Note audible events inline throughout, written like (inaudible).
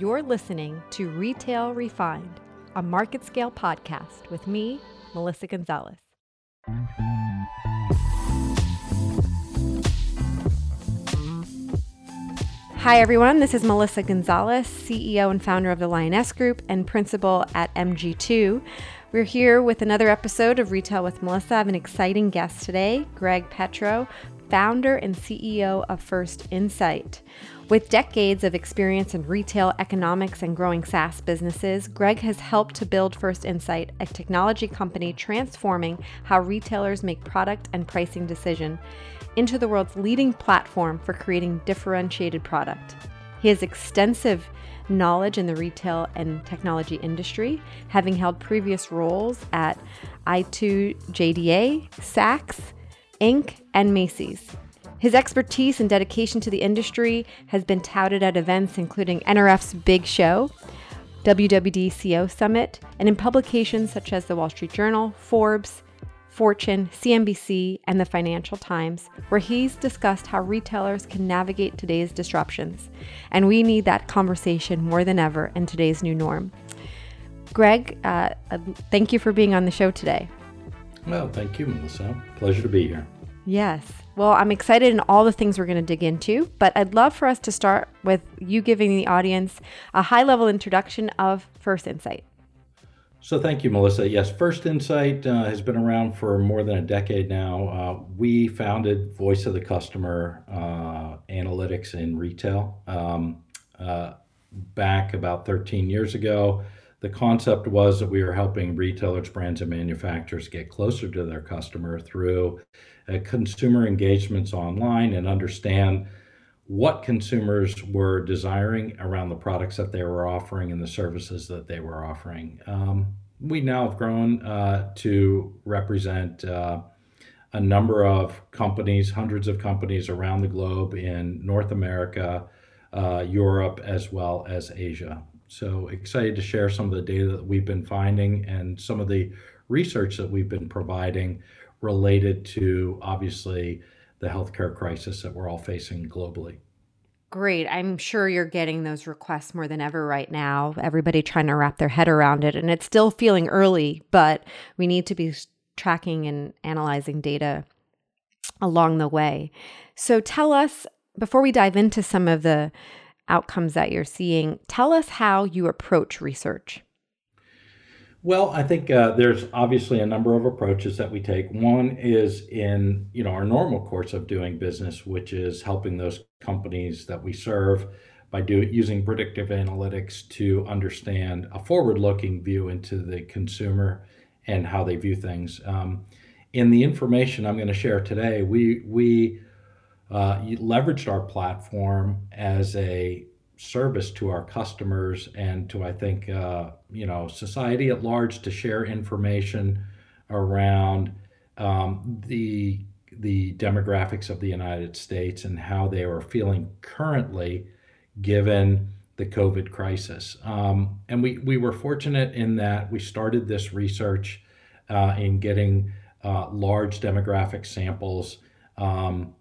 You're listening to Retail Refined, a MarketScale podcast with me, Melissa Gonzalez. Hi, everyone. This is Melissa Gonzalez, CEO and founder of the Lionesque Group and principal at MG2. We're here with another episode of Retail with Melissa. I have an exciting guest today, Greg Petro, founder and CEO of First Insight. With decades of experience in retail economics and growing SaaS businesses, Greg has helped to build First Insight, a technology company transforming how retailers make product and pricing decision into the world's leading platform for creating differentiated product. He has extensive knowledge in the retail and technology industry, having held previous roles at i2 JDA, Saks, Inc., and Macy's. His expertise and dedication to the industry has been touted at events including NRF's Big Show, WWD CEO Summit, and in publications such as the Wall Street Journal, Forbes, Fortune, CNBC, and the Financial Times, where he's discussed how retailers can navigate today's disruptions. And we need that conversation more than ever in today's new norm. Greg, uh, uh thank you for being on the show today. Well, thank you, Melissa. Pleasure to be here. Yes. Well, I'm excited in all the things we're going to dig into, but I'd love for us to start with you giving the audience a high level introduction of First Insight. So, thank you, Melissa. Yes, First Insight uh, has been around for more than a decade now. Uh, we founded Voice of the Customer uh, Analytics in retail um, uh, back about 13 years ago. The concept was that we were helping retailers, brands, and manufacturers get closer to their customer through uh, consumer engagements online and understand what consumers were desiring around the products that they were offering and the services that they were offering. Um, we now have grown uh, to represent uh, a number of companies, hundreds of companies around the globe in North America, uh, Europe, as well as Asia. So excited to share some of the data that we've been finding and some of the research that we've been providing related to obviously the healthcare crisis that we're all facing globally. Great. I'm sure you're getting those requests more than ever right now. Everybody trying to wrap their head around it. And it's still feeling early, but we need to be tracking and analyzing data along the way. So tell us, before we dive into some of the outcomes that you're seeing, tell us how you approach research. Well, I think uh, there's obviously a number of approaches that we take. One is in you know our normal course of doing business, which is helping those companies that we serve by do, using predictive analytics to understand a forward-looking view into the consumer and how they view things. Um, in the information I'm going to share today, we we uh, leveraged our platform as a service to our customers and to I think uh, you know society at large to share information around um, the the demographics of the United States and how they are feeling currently given the COVID crisis. Um, and we, we were fortunate in that we started this research uh, in getting uh, large demographic samples um,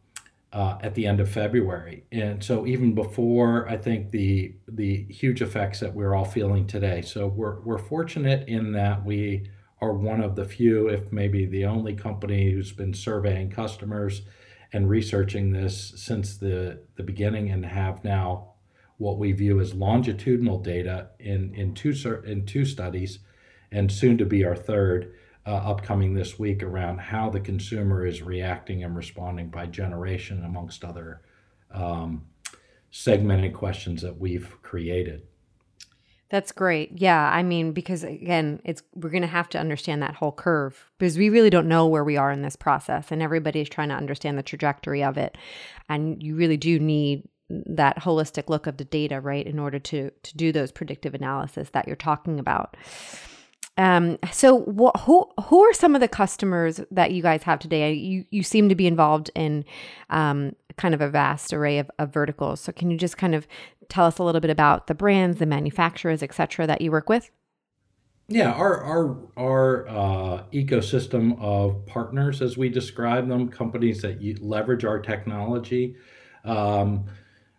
uh, at the end of February. And so even before I think the the huge effects that we're all feeling today. So we're we're fortunate in that we are one of the few, if maybe the only company who's been surveying customers and researching this since the, the beginning and have now what we view as longitudinal data in, in, two, in two studies and soon to be our third uh, upcoming this week around how the consumer is reacting and responding by generation, amongst other um, segmented questions that we've created. That's great. Yeah, I mean because again, it's we're going to have to understand that whole curve because we really don't know where we are in this process and everybody's trying to understand the trajectory of it. And you really do need that holistic look of the data, right, in order to to do those predictive analysis that you're talking about. Um, so wh- who who are some of the customers that you guys have today? You you seem to be involved in um, kind of a vast array of, of verticals. So can you just kind of tell us a little bit about the brands, the manufacturers, et cetera, that you work with? Yeah, our our our uh, ecosystem of partners, as we describe them, companies that leverage our technology, um,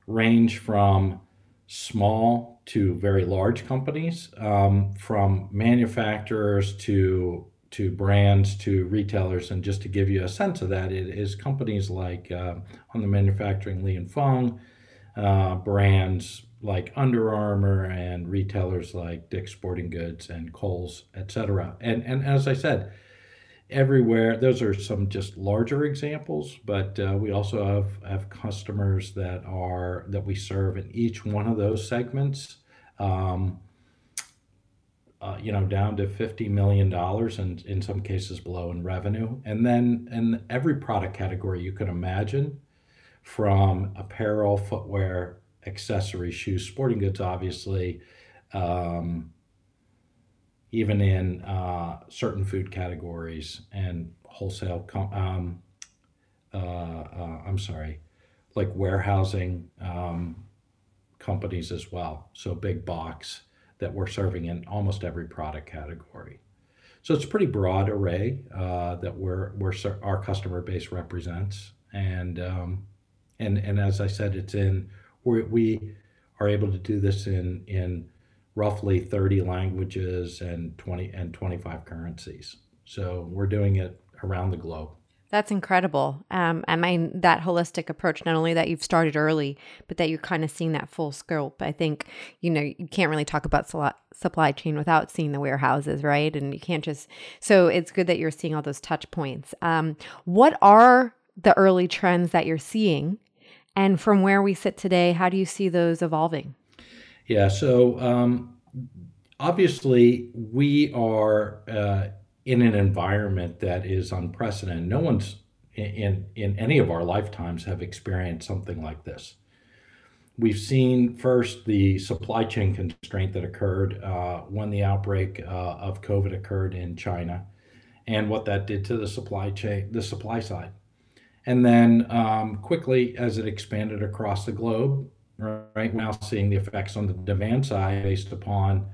range from small to very large companies, um, from manufacturers to to brands to retailers. And just to give you a sense of that, it is companies like uh, on the manufacturing Li and Fung, uh, brands like Under Armour and retailers like Dick's Sporting Goods and Kohl's, etc. And and as I said, everywhere those are some just larger examples, but uh, we also have have customers that are that we serve in each one of those segments. Um, uh, you know, down to fifty million dollars, and in some cases below in revenue, and then in every product category you could imagine, from apparel, footwear, accessories, shoes, sporting goods, obviously, um, even in uh, certain food categories and wholesale. Com- um, uh, uh, I'm sorry, like warehousing um, companies as well. So big box that we're serving in almost every product category. So it's a pretty broad array uh, that we're, we're our customer base represents, and um, and and as I said, it's in we we are able to do this in in roughly 30 languages and 20 and 25 currencies. So we're doing it around the globe. That's incredible. Um, I mean, that holistic approach, not only that you've started early, but that you're kind of seeing that full scope. I think, you know, you can't really talk about supply chain without seeing the warehouses, right? And you can't just, so it's good that you're seeing all those touch points. Um, what are the early trends that you're seeing? And from where we sit today, how do you see those evolving? Yeah, so um, obviously, we are. Uh, in an environment that is unprecedented. No one's in, in any of our lifetimes have experienced something like this. We've seen first the supply chain constraint that occurred uh, when the outbreak uh, of COVID occurred in China, and what that did to the supply chain, the supply side, and then um, quickly as it expanded across the globe. Right now, seeing the effects on the demand side based upon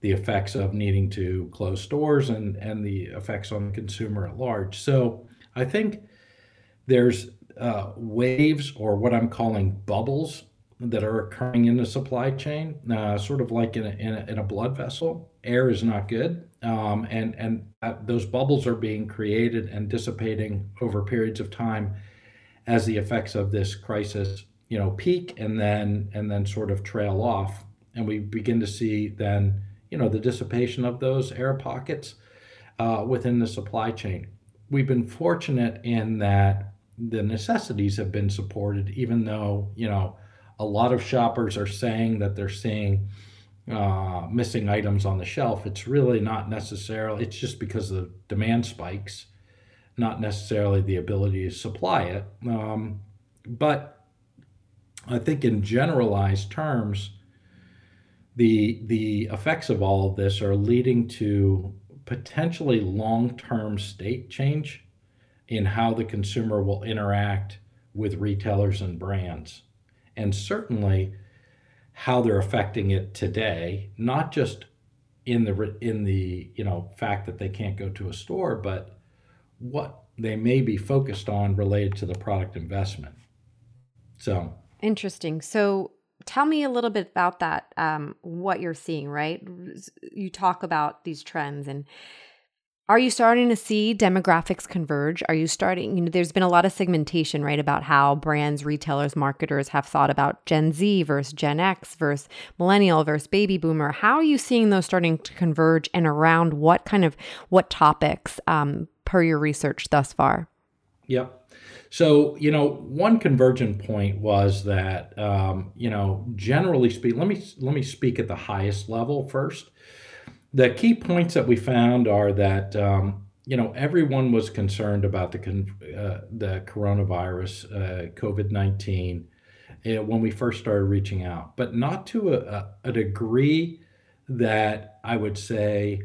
the effects of needing to close stores and, and the effects on the consumer at large. So I think there's uh, waves or what I'm calling bubbles that are occurring in the supply chain, uh, sort of like in a, in a, in, a, blood vessel. Air is not good, um, and and those bubbles are being created and dissipating over periods of time as the effects of this crisis, you know, peak and then and then sort of trail off, and we begin to see then you know, the dissipation of those air pockets uh, within the supply chain. We've been fortunate in that the necessities have been supported, even though, you know, a lot of shoppers are saying that they're seeing uh, missing items on the shelf. It's really not necessarily, it's just because the demand spikes, not necessarily the ability to supply it. Um, but I think in generalized terms, the the effects of all of this are leading to potentially long-term state change in how the consumer will interact with retailers and brands. And certainly how they're affecting it today not just in the in the you know fact that they can't go to a store but what they may be focused on related to the product investment. So interesting. So tell me a little bit about that um, what you're seeing right? You talk about these trends and are you starting to see demographics converge? Are you starting you know there's been a lot of segmentation right about how brands retailers marketers have thought about gen z versus gen x versus millennial versus baby boomer. How are you seeing those starting to converge and around what kind of what topics um, per your research thus far? Yep so, you know, one convergent point was that, um, you know, generally speaking, let me let me speak at the highest level first. The key points that we found are that, um, you know, everyone was concerned about the uh, the coronavirus, uh, COVID nineteen, uh, when we first started reaching out, but not to a, a degree that I would say,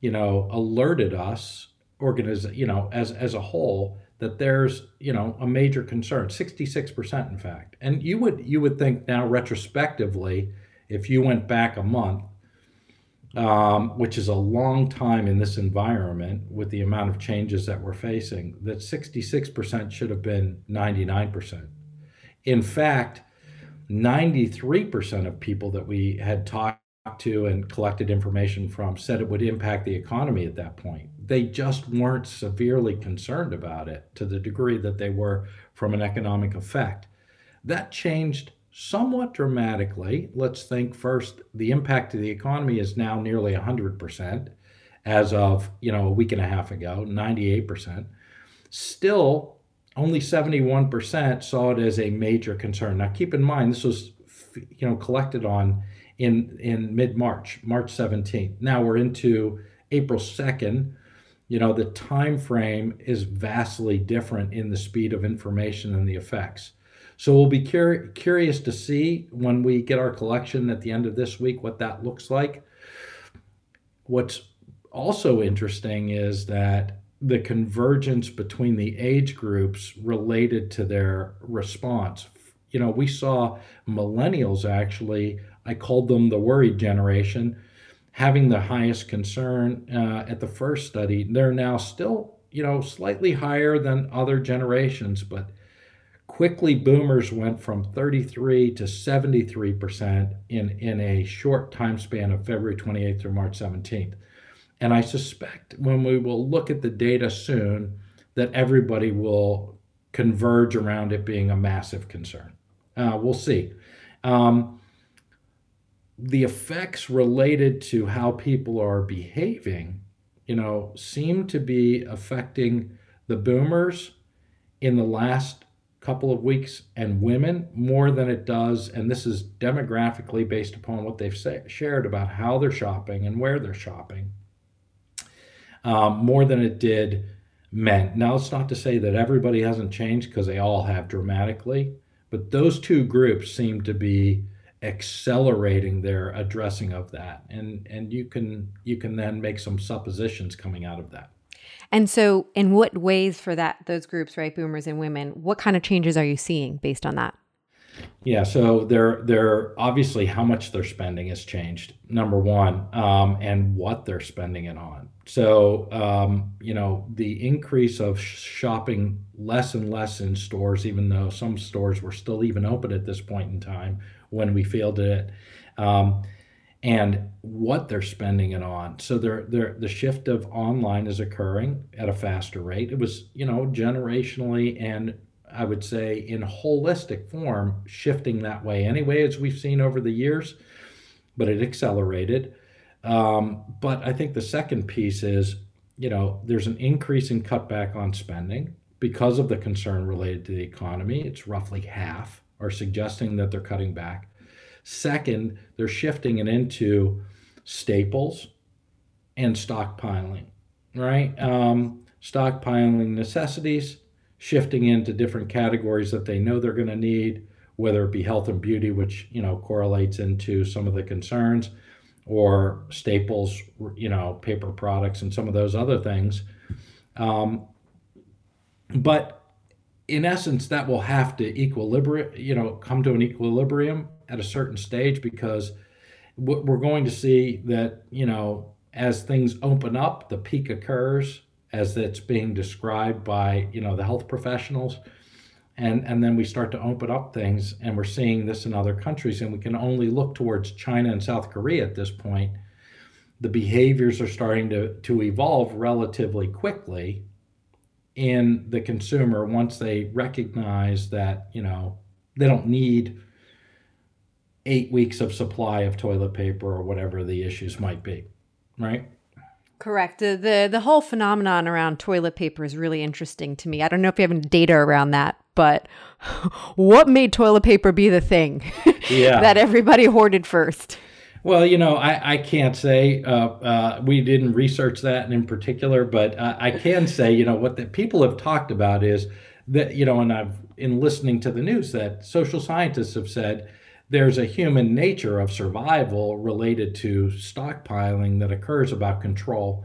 you know, alerted us, organiz- you know, as as a whole that there's you know a major concern 66% in fact. And you would you would think now retrospectively if you went back a month um, which is a long time in this environment with the amount of changes that we're facing that 66% should have been 99% in fact 93% of people that we had talked to and collected information from said it would impact the economy at that point. They just weren't severely concerned about it to the degree that they were from an economic effect. That changed somewhat dramatically. Let's think first the impact to the economy is now nearly 100% as of, you know, a week and a half ago, 98%. Still only 71% saw it as a major concern. Now keep in mind this was you know collected on in in mid-March, March 17th. Now we're into April 2nd. You know, the time frame is vastly different in the speed of information and the effects. So we'll be cur- curious to see when we get our collection at the end of this week what that looks like. What's also interesting is that the convergence between the age groups related to their response. You know, we saw millennials actually, I called them the worried generation, having the highest concern uh, at the first study. They're now still, you know, slightly higher than other generations, but quickly boomers went from 33 to 73% in, in a short time span of February 28th through March 17th. And I suspect when we will look at the data soon, that everybody will converge around it being a massive concern. Uh, we'll see. Um, the effects related to how people are behaving, you know, seem to be affecting the boomers in the last couple of weeks and women more than it does, and this is demographically based upon what they've say, shared about how they're shopping and where they're shopping um, more than it did men. Now, it's not to say that everybody hasn't changed because they all have dramatically, but those two groups seem to be accelerating their addressing of that and and you can you can then make some suppositions coming out of that and so in what ways for that those groups right boomers and women what kind of changes are you seeing based on that yeah, so they're they're obviously how much they're spending has changed. Number one, um, and what they're spending it on. So um, you know the increase of shopping less and less in stores, even though some stores were still even open at this point in time when we fielded it, um, and what they're spending it on. So they're, they're, the shift of online is occurring at a faster rate. It was you know generationally and I would say, in holistic form, shifting that way anyway, as we've seen over the years, but it accelerated. Um, but I think the second piece is, you know, there's an increase in cutback on spending because of the concern related to the economy. It's roughly half are suggesting that they're cutting back. Second, they're shifting it into staples and stockpiling, right? Um, stockpiling necessities shifting into different categories that they know they're going to need, whether it be health and beauty, which you know correlates into some of the concerns, or staples, you know, paper products and some of those other things. Um, but in essence, that will have to equilibrium, you know, come to an equilibrium at a certain stage because we're going to see that, you know, as things open up, the peak occurs as it's being described by you know the health professionals. And and then we start to open up things and we're seeing this in other countries and we can only look towards China and South Korea at this point. The behaviors are starting to to evolve relatively quickly in the consumer once they recognize that you know they don't need 8 weeks of supply of toilet paper or whatever the issues might be right Correct. The, the the whole phenomenon around toilet paper is really interesting to me. I don't know if you have any data around that, but (laughs) what made toilet paper be the thing (laughs) yeah. that everybody hoarded first? Well, you know, I, I can't say uh, uh, we didn't research that in particular, but uh, I can say, you know, what the people have talked about is that, you know, and I've in listening to the news that social scientists have said there's a human nature of survival related to stockpiling that occurs about control.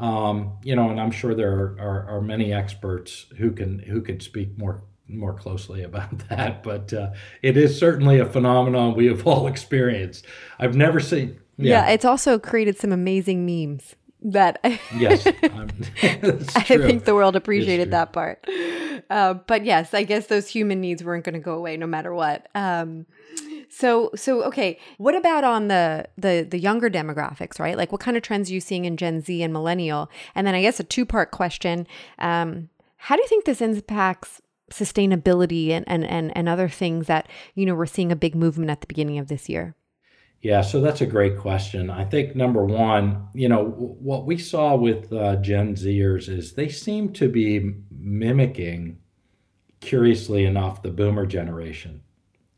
Um, you know, and I'm sure there are, are, are, many experts who can who can speak more more closely about (laughs) that. But uh, it is certainly a phenomenon we have all (laughs) experienced. I've never seen. Yeah, yeah it's also created some amazing memes that (laughs) yes i think the world appreciated that part uh, but yes i guess those human needs weren't going to go away no matter what um, So so okay, what about on the the the younger demographics, right? Like what kind of trends are you seeing in Gen Z and millennial? And then I guess a two-part question. Um, how do you think this impacts sustainability and, and and and other things that, you know, we're seeing a big movement at the beginning of this year? Yeah, so that's a great question. I think number one, you know, what we saw with uh, Gen Zers is they seem to be mimicking, curiously enough, the boomer generation.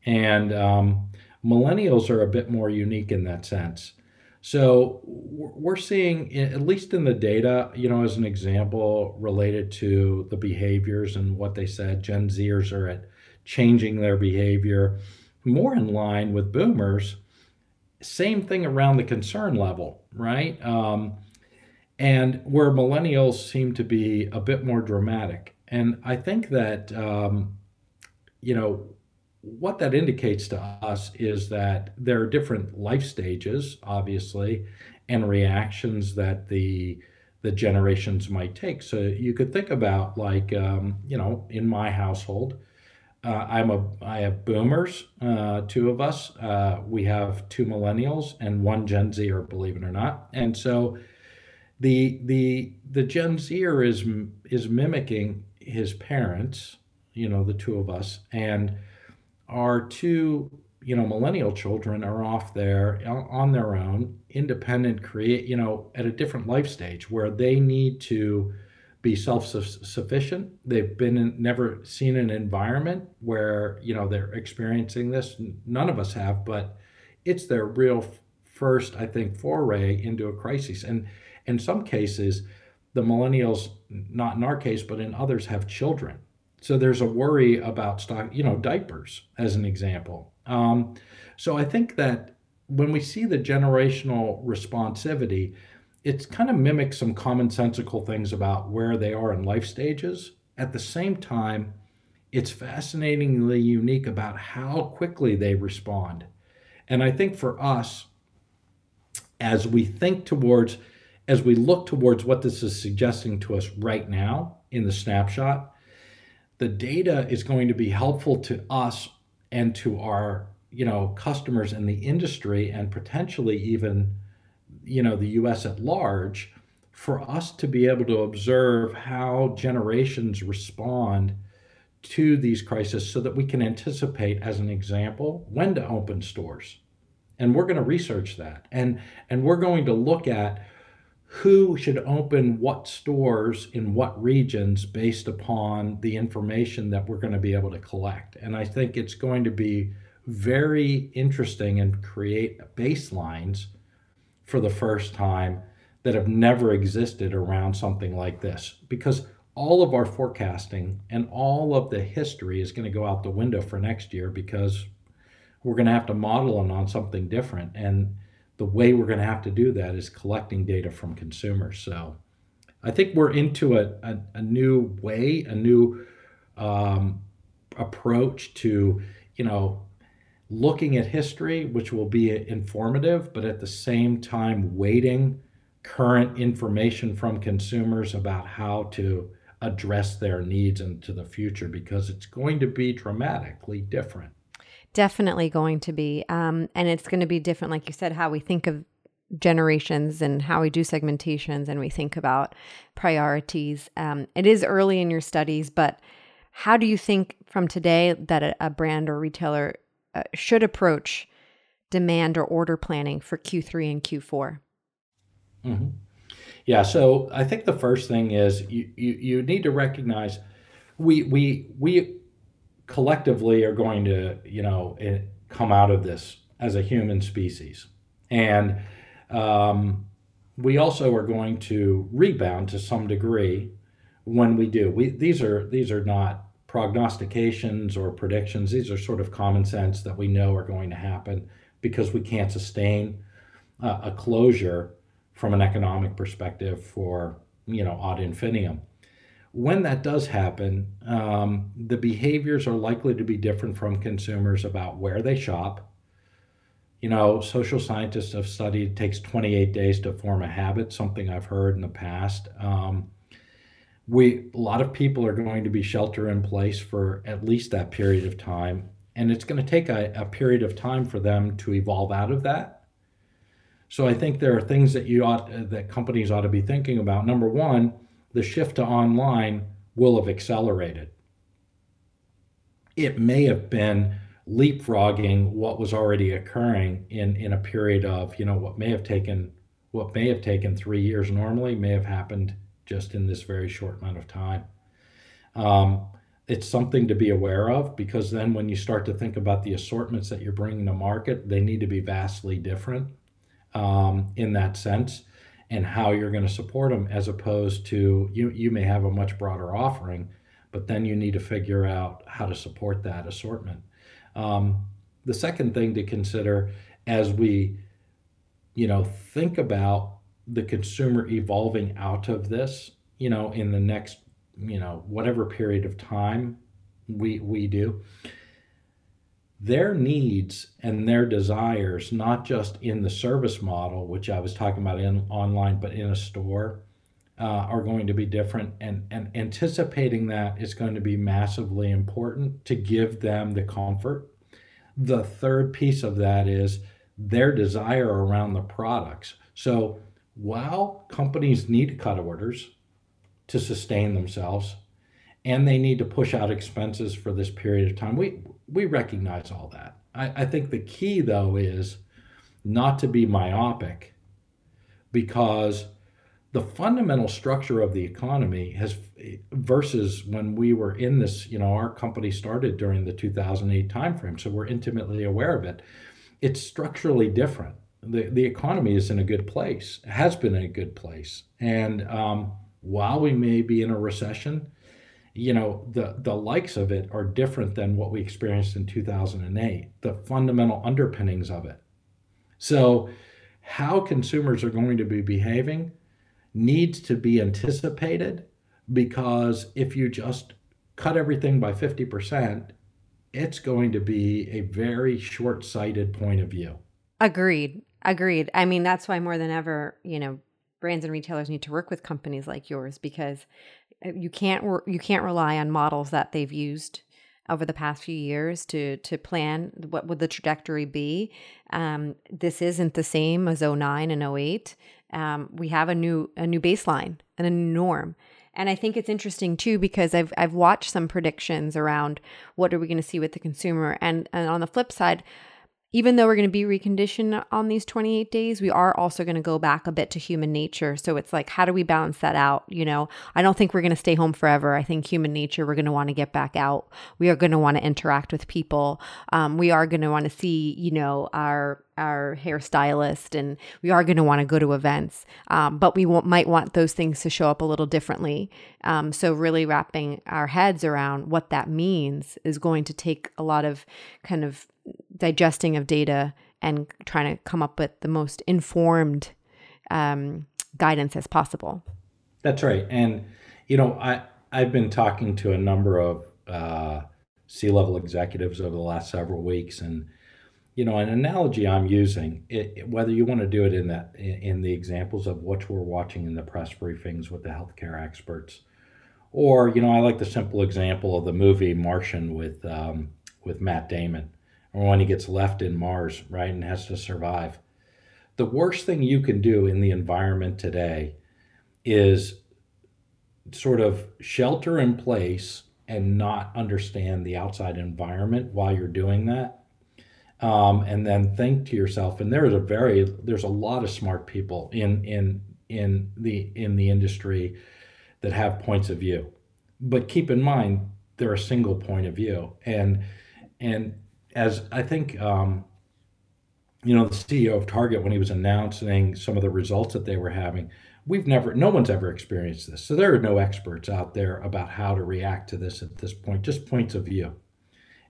And um, millennials are a bit more unique in that sense. So we're seeing, at least in the data, you know, as an example related to the behaviors and what they said, Gen Zers are at changing their behavior more in line with boomers same thing around the concern level, right? Um, and where millennials seem to be a bit more dramatic. And I think that, um, you know, what that indicates to us is that there are different life stages, obviously, and reactions that the the generations might take. So you could think about like, um, you know, in my household, uh, I'm a I have boomers, uh, two of us. Uh, we have two millennials and one Gen Zer, believe it or not. And so, the the the Gen Zer is is mimicking his parents, you know, the two of us, and our two you know millennial children are off there on their own, independent, create you know, at a different life stage where they need to be self-sufficient. They've been in, never seen an environment where you know they're experiencing this. None of us have, but it's their real first, I think, foray into a crisis. And in some cases, the millennials, not in our case, but in others, have children. So there's a worry about stock, you know, diapers as an example. Um, so I think that when we see the generational responsivity, it's kind of mimics some commonsensical things about where they are in life stages. At the same time, it's fascinatingly unique about how quickly they respond. And I think for us, as we think towards, as we look towards what this is suggesting to us right now in the snapshot, the data is going to be helpful to us and to our you know customers in the industry and potentially even you know the US at large for us to be able to observe how generations respond to these crises so that we can anticipate as an example when to open stores. And we're going to research that. And and we're going to look at who should open what stores in what regions based upon the information that we're going to be able to collect. And i think it's going to be very interesting and create baselines for the first time that have never existed around something like this. Because all of our forecasting and all of the history is going to go out the window for next year because we're going to have to model it on something different. And the way we're going to have to do that is collecting data from consumers so i think we're into a, a, a new way a new um, approach to you know looking at history, which will be informative, but at the same time, waiting current information from consumers about how to address their needs into the future because it's going to be dramatically different. Definitely going to be. Um, and it's going to be different, like you said, how we think of generations and how we do segmentations and we think about priorities. Um, it is early in your studies, but how do you think from today that a, a brand or retailer uh, should approach demand or order planning for Q3 and Q4? Mm-hmm. Yeah, so I think the first thing is you, you, you need to recognize we we we collectively are going to you know come out of this as a human species, and um, we also are going to rebound to some degree when we do. We these are these are not prognostications or predictions. These are sort of common sense that we know are going to happen because we can't sustain uh, a closure from an economic perspective for you know ad infinitum. When that does happen, um, the behaviors are likely to be different from consumers about where they shop. You know, social scientists have studied it takes 28 days to form a habit, something I've heard in the past. Um, we a lot of people are going to be shelter in place for at least that period of time And it's going to take a, a period of time for them to evolve out of that. So I think there are things that you ought that companies ought to be thinking about. Number one, the shift to online will have accelerated. It may have been leapfrogging what was already occurring in, in a period of, you know, what may have taken what may have taken three years normally may have happened just in this very short amount of time. Um, it's something to be aware of because then when you start to think about the assortments that you're bringing to market, they need to be vastly different um, in that sense and how you're going to support them as opposed to you, you may have a much broader offering, but then you need to figure out how to support that assortment. Um, the second thing to consider as we you know think about the consumer evolving out of this you know in the next you know whatever period of time we we do their needs and their desires not just in the service model which i was talking about in online but in a store uh, are going to be different and and anticipating that is going to be massively important to give them the comfort the third piece of that is their desire around the products so while companies need cut orders to sustain themselves and they need to push out expenses for this period of time. We we recognize all that. I, I think the key though is not to be myopic because the fundamental structure of the economy has versus when we were in this you know our company started during the 2008 timeframe so we're intimately aware of it it's structurally different the, the economy is in a good place has been in a good place and um, while we may be in a recession, you know, the, the likes of it are different than what we experienced in 2008, the fundamental underpinnings of it. So, how consumers are going to be behaving needs to be anticipated because if you just cut everything by 50%, it's going to be a very short sighted point of view. Agreed. Agreed. I mean, that's why more than ever, you know, brands and retailers need to work with companies like yours because you can't you can't rely on models that they've used over the past few years to to plan what would the trajectory be. Um, this isn't the same as 09 and 08. Um, we have a new a new baseline and a new norm. And I think it's interesting too because I've I've watched some predictions around what are we going to see with the consumer, and and on the flip side, even though we're going to be reconditioned on these 28 days, we are also going to go back a bit to human nature. So it's like, how do we balance that out? You know, I don't think we're going to stay home forever. I think human nature, we're going to want to get back out. We are going to want to interact with people. Um, we are going to want to see, you know, our our hairstylist and we are going to want to go to events um, but we w- might want those things to show up a little differently um, so really wrapping our heads around what that means is going to take a lot of kind of digesting of data and trying to come up with the most informed um, guidance as possible. That's right. And, you know, I, I've been talking to a number of uh, C level executives over the last several weeks. And, you know, an analogy I'm using, it, whether you want to do it in that in the examples of what we're watching in the press briefings with the healthcare experts, or you know, I like the simple example of the movie Martian with um, with Matt Damon or when he gets left in Mars, right, and has to survive. The worst thing you can do in the environment today is sort of shelter in place and not understand the outside environment while you're doing that. Um, and then think to yourself, and there is a very there's a lot of smart people in in in the in the industry that have points of view. But keep in mind they're a single point of view. And and as I think, um, you know, the CEO of Target, when he was announcing some of the results that they were having, we've never, no one's ever experienced this. So there are no experts out there about how to react to this at this point, just points of view.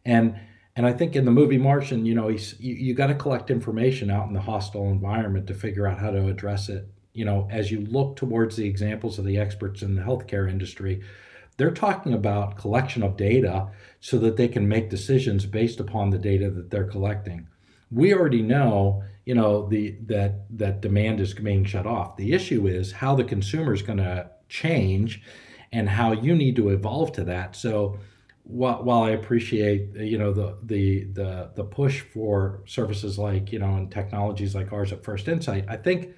And and I think in the movie Martian, you know, he's, you, you got to collect information out in the hostile environment to figure out how to address it. You know, as you look towards the examples of the experts in the healthcare industry, they're talking about collection of data so that they can make decisions based upon the data that they're collecting. We already know, you know, the that that demand is being shut off. The issue is how the consumer is going to change and how you need to evolve to that. So while, while I appreciate you know the the the the push for services like you know and technologies like ours at First Insight, I think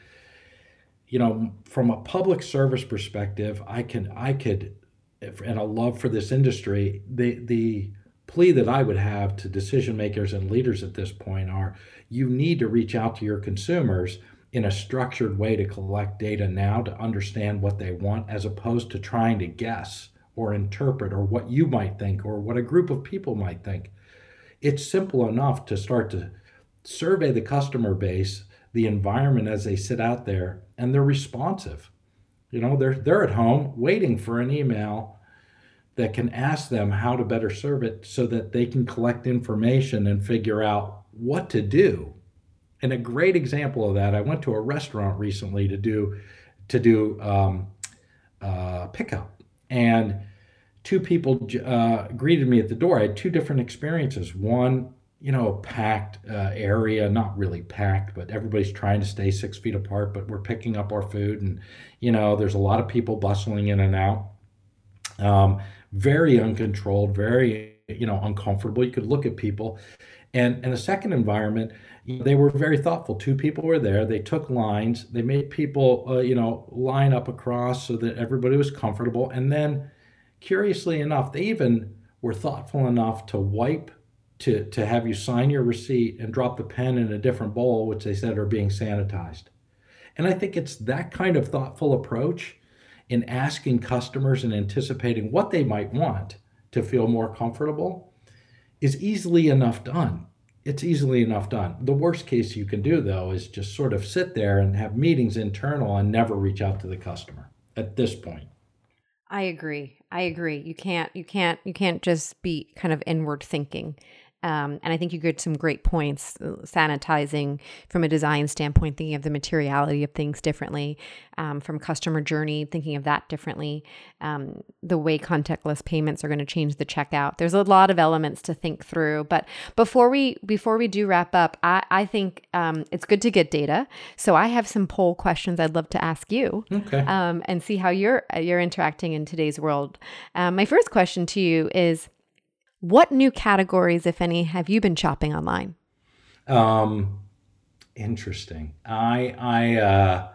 you know from a public service perspective, I can I could and a love for this industry, the the plea that I would have to decision makers and leaders at this point are you need to reach out to your consumers in a structured way to collect data now to understand what they want as opposed to trying to guess or interpret or what you might think or what a group of people might think. It's simple enough to start to survey the customer base, the environment as they sit out there, and they're responsive. You know, they're they're at home waiting for an email that can ask them how to better serve it so that they can collect information and figure out what to do. And a great example of that, I went to a restaurant recently to do to do um, uh, pickup, and two people uh, greeted me at the door. I had two different experiences. One, you know, packed uh, area, not really packed, but everybody's trying to stay six feet apart. But we're picking up our food, and you know, there's a lot of people bustling in and out. Um, very uncontrolled, very you know uncomfortable. You could look at people, and in a second environment, they were very thoughtful. Two people were there. They took lines. They made people uh, you know line up across so that everybody was comfortable. And then, curiously enough, they even were thoughtful enough to wipe to to have you sign your receipt and drop the pen in a different bowl, which they said are being sanitized. And I think it's that kind of thoughtful approach in asking customers and anticipating what they might want to feel more comfortable is easily enough done. It's easily enough done. The worst case you can do, though, is just sort of sit there and have meetings internal and never reach out to the customer at this point. I agree. I agree. You can't you can't you can't just be kind of inward thinking. Um, and I think you get some great points uh, sanitizing from a design standpoint, thinking of the materiality of things differently, um, from customer journey, thinking of that differently, um, the way contactless payments are going to change the checkout. There's a lot of elements to think through. But before we before we do wrap up, I, I think um, it's good to get data. So I have some poll questions I'd love to ask you, okay. Um, and see how you're you're interacting in today's world. Um, my first question to you is what new categories, if any, have you been shopping online? Um, interesting. I I uh,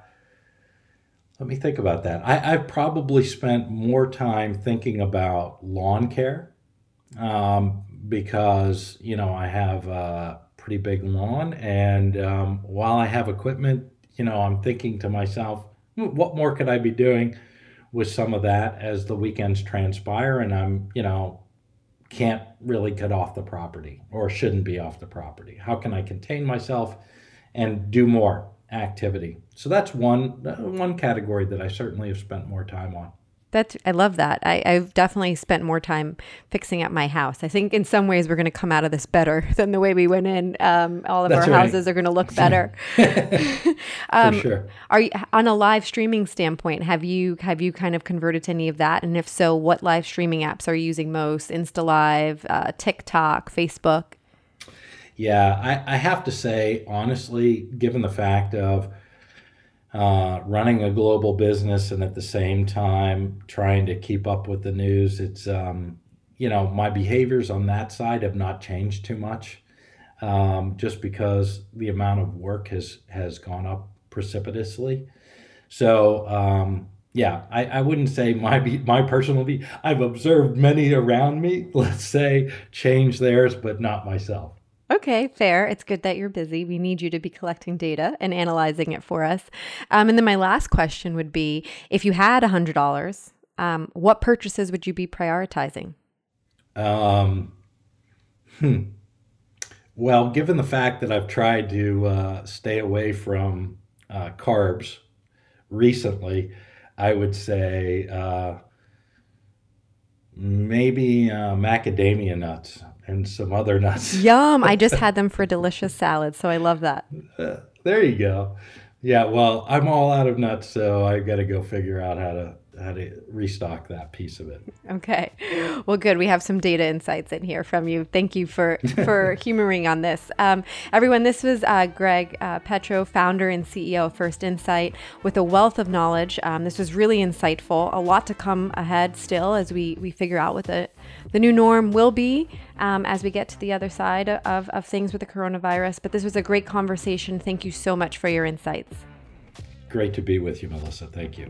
let me think about that. I, I've probably spent more time thinking about lawn care um, because you know I have a pretty big lawn, and um, while I have equipment, you know I'm thinking to myself, hmm, what more could I be doing with some of that as the weekends transpire, and I'm you know can't really get off the property or shouldn't be off the property? How can I contain myself and do more activity? So that's one uh, one category that I certainly have spent more time on. That's I love that. I, I've definitely spent more time fixing up my house. I think in some ways we're going to come out of this better (laughs) than the way we went in. Um, all of That's our right. houses are going to look better. (laughs) um, For sure. Are you on a live streaming standpoint? Have you have you kind of converted to any of that? And if so, what live streaming apps are you using most? Insta Live, uh, TikTok, Facebook. Yeah, I, I have to say honestly, given the fact of uh, running a global business and at the same time trying to keep up with the news. It's, um, you know, my behaviors on that side have not changed too much um, just because the amount of work has, has gone up precipitously. So, um, yeah, I, I wouldn't say my be, my personal be I've observed many around me, (laughs) let's say, change theirs, but not myself. Okay, fair. It's good that you're busy. We need you to be collecting data and analyzing it for us. Um, and then my last question would be if you had $100, um, what purchases would you be prioritizing? Um, hmm. Well, given the fact that I've tried to uh, stay away from uh, carbs recently, I would say uh, maybe uh, macadamia nuts and some other nuts. (laughs) Yum! I just had them for a delicious salad, so I love that. Uh, there you go. Yeah, well, I'm all out of nuts, so I got to go figure out how to how to restock that piece of it. Okay, well, good. We have some data insights in here from you. Thank you for (laughs) for humoring on this, um, everyone. This was uh, Greg uh, Petro, founder and CEO of First Insight, with a wealth of knowledge. Um, this was really insightful. A lot to come ahead still as we we figure out what the the new norm will be um, as we get to the other side of, of things with the coronavirus. But this was a great conversation. Thank you so much for your insights. Great to be with you, Melissa. Thank you.